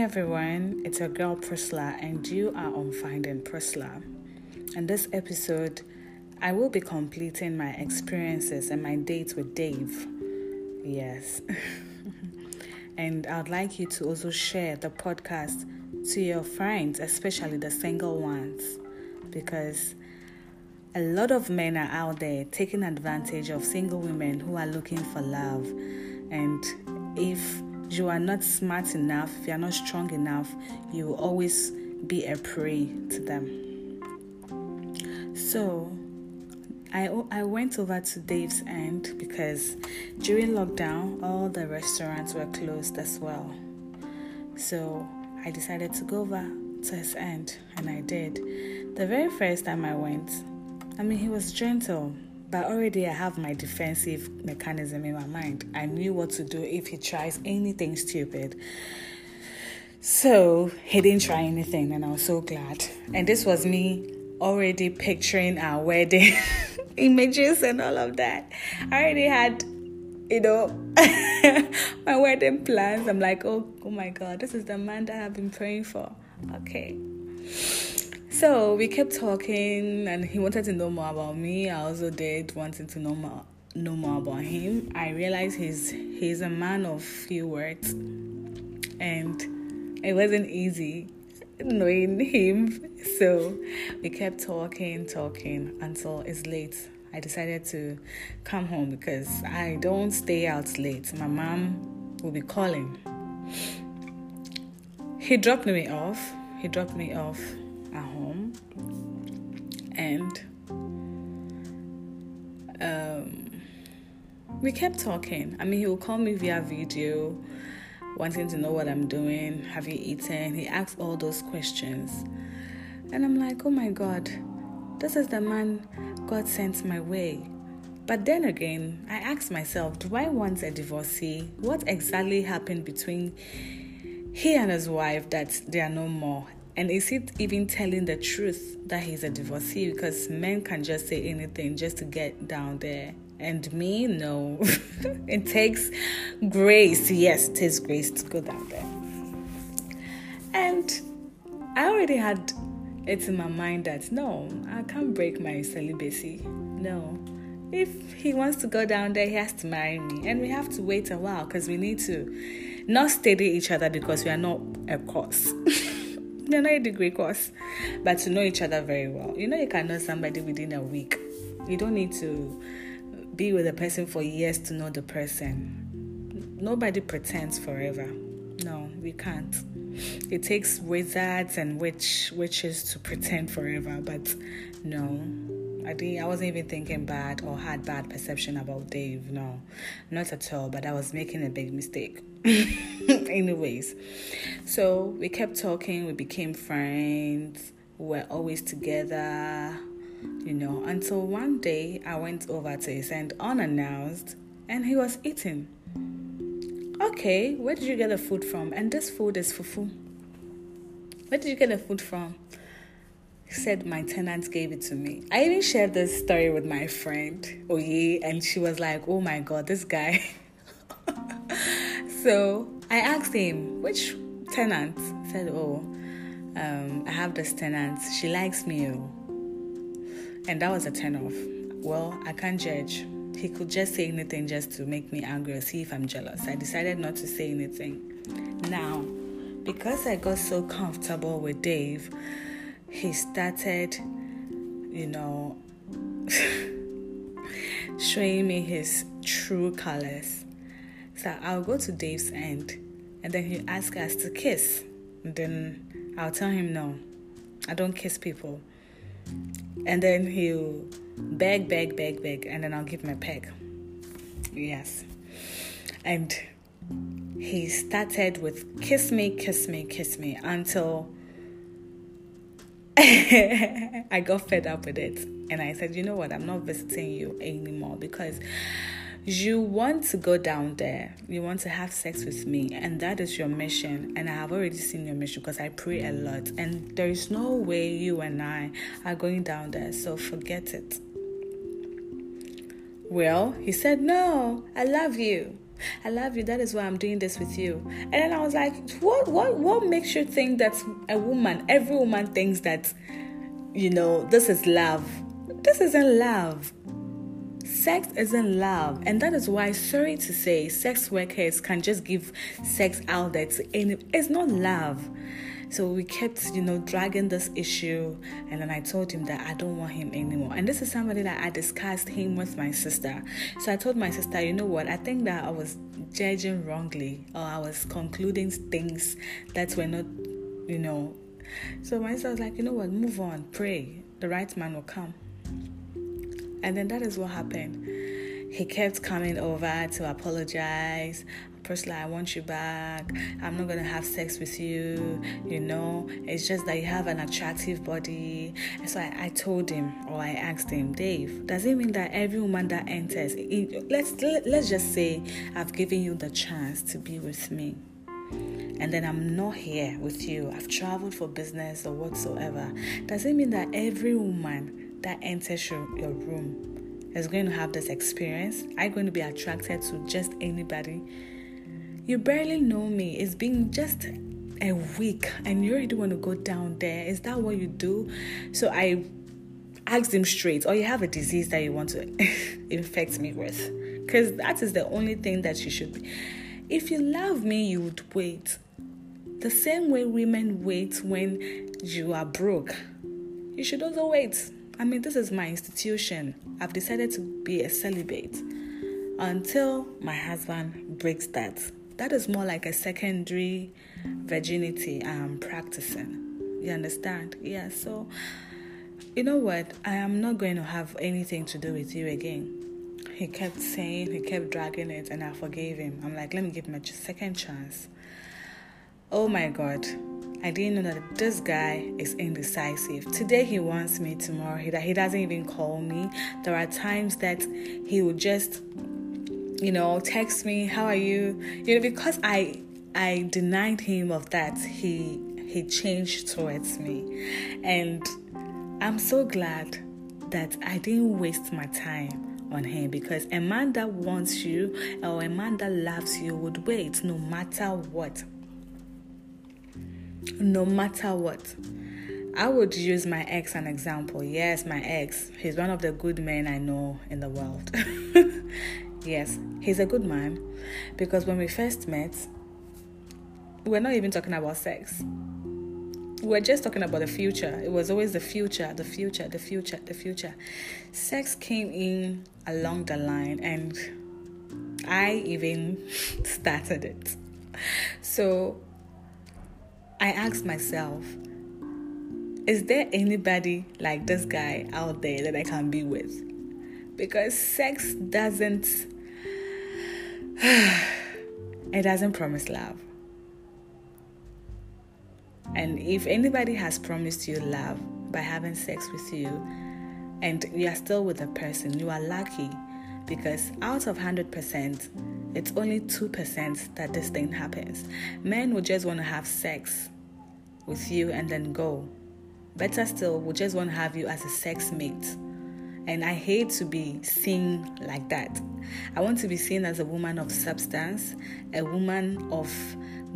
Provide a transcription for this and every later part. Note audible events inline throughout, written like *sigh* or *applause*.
everyone, it's your girl Priscilla, and you are on Finding Priscilla. In this episode, I will be completing my experiences and my dates with Dave. Yes. *laughs* and I'd like you to also share the podcast to your friends, especially the single ones, because a lot of men are out there taking advantage of single women who are looking for love. And if you are not smart enough, if you are not strong enough, you will always be a prey to them. So, I, I went over to Dave's End because during lockdown, all the restaurants were closed as well. So, I decided to go over to his end, and I did. The very first time I went, I mean, he was gentle, but already I have my defensive mechanism in my mind. I knew what to do if he tries anything stupid. So he didn't try anything, and I was so glad. And this was me already picturing our wedding *laughs* images and all of that. I already had, you know, *laughs* my wedding plans. I'm like, oh, oh my God, this is the man that I've been praying for. Okay. So we kept talking, and he wanted to know more about me. I also did wanting to know more, know more about him. I realized he's he's a man of few words, and it wasn't easy knowing him. So we kept talking, talking until it's late. I decided to come home because I don't stay out late. My mom will be calling. He dropped me off. He dropped me off at home and um, we kept talking. I mean, he would call me via video, wanting to know what I'm doing. Have you eaten? He asked all those questions. And I'm like, oh my God, this is the man God sent my way. But then again, I asked myself, do I want a divorcee? What exactly happened between he and his wife that they are no more? And is he even telling the truth that he's a divorcee? Because men can just say anything just to get down there. And me, no. *laughs* it takes grace. Yes, it takes grace to go down there. And I already had it in my mind that no, I can't break my celibacy. No. If he wants to go down there, he has to marry me. And we have to wait a while because we need to not study each other because we are not a course. *laughs* You're not a degree course, but to know each other very well. You know, you can know somebody within a week. You don't need to be with a person for years to know the person. Nobody pretends forever. No, we can't. It takes wizards and witch witches to pretend forever, but no. I didn't, I wasn't even thinking bad or had bad perception about Dave. No, not at all. But I was making a big mistake. *laughs* Anyways, so we kept talking. We became friends. We were always together. You know, until one day I went over to his end unannounced, and he was eating. Okay, where did you get the food from? And this food is fufu. Where did you get the food from? Said my tenant gave it to me. I even shared this story with my friend Oye, and she was like, "Oh my god, this guy." *laughs* so I asked him which tenant. Said, "Oh, um, I have this tenant. She likes me." Oh. And that was a turn off. Well, I can't judge. He could just say anything just to make me angry or see if I'm jealous. I decided not to say anything. Now, because I got so comfortable with Dave, he started, you know, *laughs* showing me his true colors. So I'll go to Dave's end and then he'll ask us to kiss. And then I'll tell him no, I don't kiss people. And then he'll beg, beg, beg, beg, and then I'll give him a peg. Yes. And he started with kiss me, kiss me, kiss me until *laughs* I got fed up with it. And I said, you know what? I'm not visiting you anymore because you want to go down there. You want to have sex with me. And that is your mission. And I have already seen your mission because I pray a lot. And there is no way you and I are going down there. So forget it. Well, he said, no, I love you. I love you. That is why I'm doing this with you. And then I was like, what what what makes you think that a woman, every woman thinks that, you know, this is love. This isn't love. Sex isn't love, and that is why, sorry to say, sex workers can just give sex out there to. It's not love. So we kept, you know, dragging this issue, and then I told him that I don't want him anymore. And this is somebody that I discussed him with my sister. So I told my sister, you know what? I think that I was judging wrongly, or I was concluding things that were not, you know. So my sister was like, you know what? Move on, pray. The right man will come. And then that is what happened. He kept coming over to apologize. Firstly, I want you back. I'm not gonna have sex with you. You know, it's just that you have an attractive body. And so I, I told him, or I asked him, Dave, does it mean that every woman that enters, in, let's let's just say, I've given you the chance to be with me, and then I'm not here with you. I've traveled for business or whatsoever. Does it mean that every woman that enters your, your room is going to have this experience? Are you going to be attracted to just anybody? You barely know me. It's been just a week and you already want to go down there. Is that what you do? So I asked him straight, or oh, you have a disease that you want to *laughs* infect me with? Because that is the only thing that you should be. If you love me, you would wait. The same way women wait when you are broke, you should also wait. I mean, this is my institution. I've decided to be a celibate until my husband breaks that. That is more like a secondary virginity I'm practicing. You understand? Yeah, so you know what? I am not going to have anything to do with you again. He kept saying, he kept dragging it, and I forgave him. I'm like, let me give him a second chance. Oh my God. I didn't know that this guy is indecisive. Today he wants me, tomorrow he, he doesn't even call me. There are times that he will just you know, text me, how are you? You know, because I I denied him of that, he he changed towards me. And I'm so glad that I didn't waste my time on him because a man that wants you or a man that loves you would wait no matter what. No matter what. I would use my ex an example. Yes, my ex. He's one of the good men I know in the world. *laughs* Yes, he's a good man because when we first met, we're not even talking about sex. We're just talking about the future. It was always the future, the future, the future, the future. Sex came in along the line, and I even *laughs* started it. So I asked myself, is there anybody like this guy out there that I can be with? Because sex doesn't *sighs* it doesn't promise love. And if anybody has promised you love by having sex with you and you are still with the person, you are lucky because out of 100%, it's only 2% that this thing happens. Men would just want to have sex with you and then go. Better still, would just want to have you as a sex mate and I hate to be seen like that. I want to be seen as a woman of substance, a woman of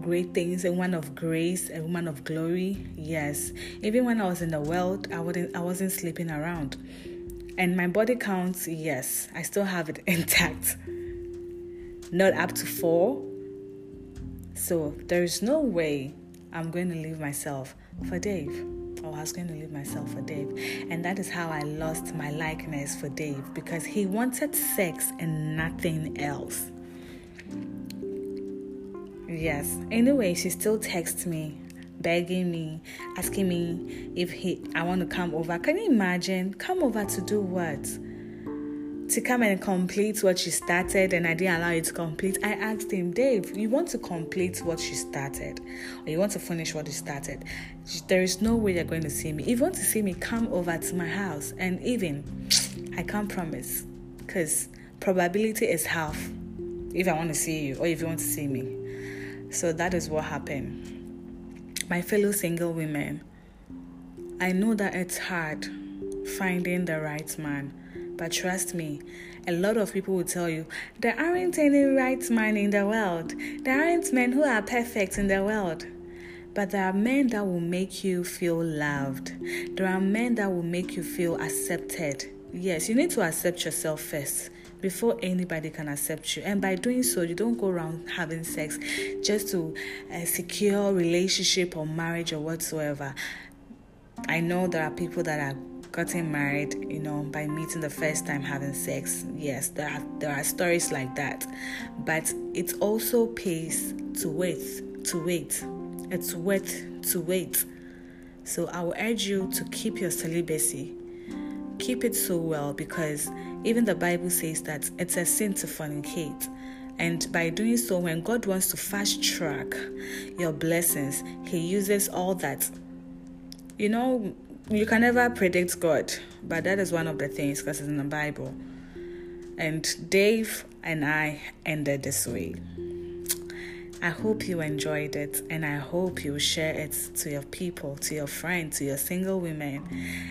great things, a woman of grace, a woman of glory. Yes. Even when I was in the world, I wouldn't I wasn't sleeping around. And my body count, yes, I still have it *laughs* intact. Not up to four. So there is no way I'm going to leave myself for Dave I was going to leave myself for Dave. And that is how I lost my likeness for Dave because he wanted sex and nothing else. Yes. Anyway, she still texts me, begging me, asking me if he I want to come over. Can you imagine? Come over to do what? To come and complete what she started and I didn't allow you to complete, I asked him, Dave, you want to complete what she started or you want to finish what you started? There is no way you're going to see me. If you want to see me, come over to my house. And even, I can't promise because probability is half if I want to see you or if you want to see me. So that is what happened. My fellow single women, I know that it's hard finding the right man But trust me, a lot of people will tell you there aren't any right men in the world. There aren't men who are perfect in the world. But there are men that will make you feel loved. There are men that will make you feel accepted. Yes, you need to accept yourself first before anybody can accept you. And by doing so, you don't go around having sex just to uh, secure relationship or marriage or whatsoever. I know there are people that are gotten married, you know, by meeting the first time having sex. Yes, there are there are stories like that. But it also pays to wait, to wait. It's worth to wait. So I will urge you to keep your celibacy. Keep it so well because even the Bible says that it's a sin to fornicate. And by doing so, when God wants to fast track your blessings, He uses all that. You know, you can never predict God, but that is one of the things because it's in the Bible. And Dave and I ended this way. I hope you enjoyed it and I hope you share it to your people, to your friends, to your single women.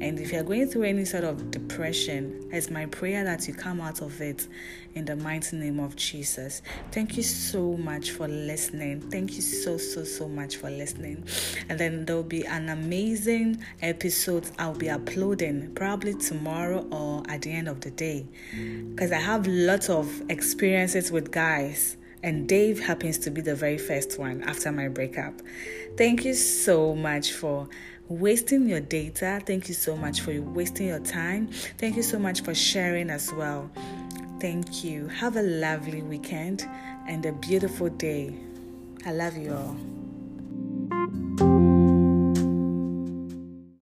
And if you're going through any sort of depression, it's my prayer that you come out of it in the mighty name of Jesus. Thank you so much for listening. Thank you so, so, so much for listening. And then there'll be an amazing episode I'll be uploading probably tomorrow or at the end of the day because I have lots of experiences with guys and Dave happens to be the very first one after my breakup. Thank you so much for wasting your data. Thank you so much for wasting your time. Thank you so much for sharing as well. Thank you. Have a lovely weekend and a beautiful day. I love you all.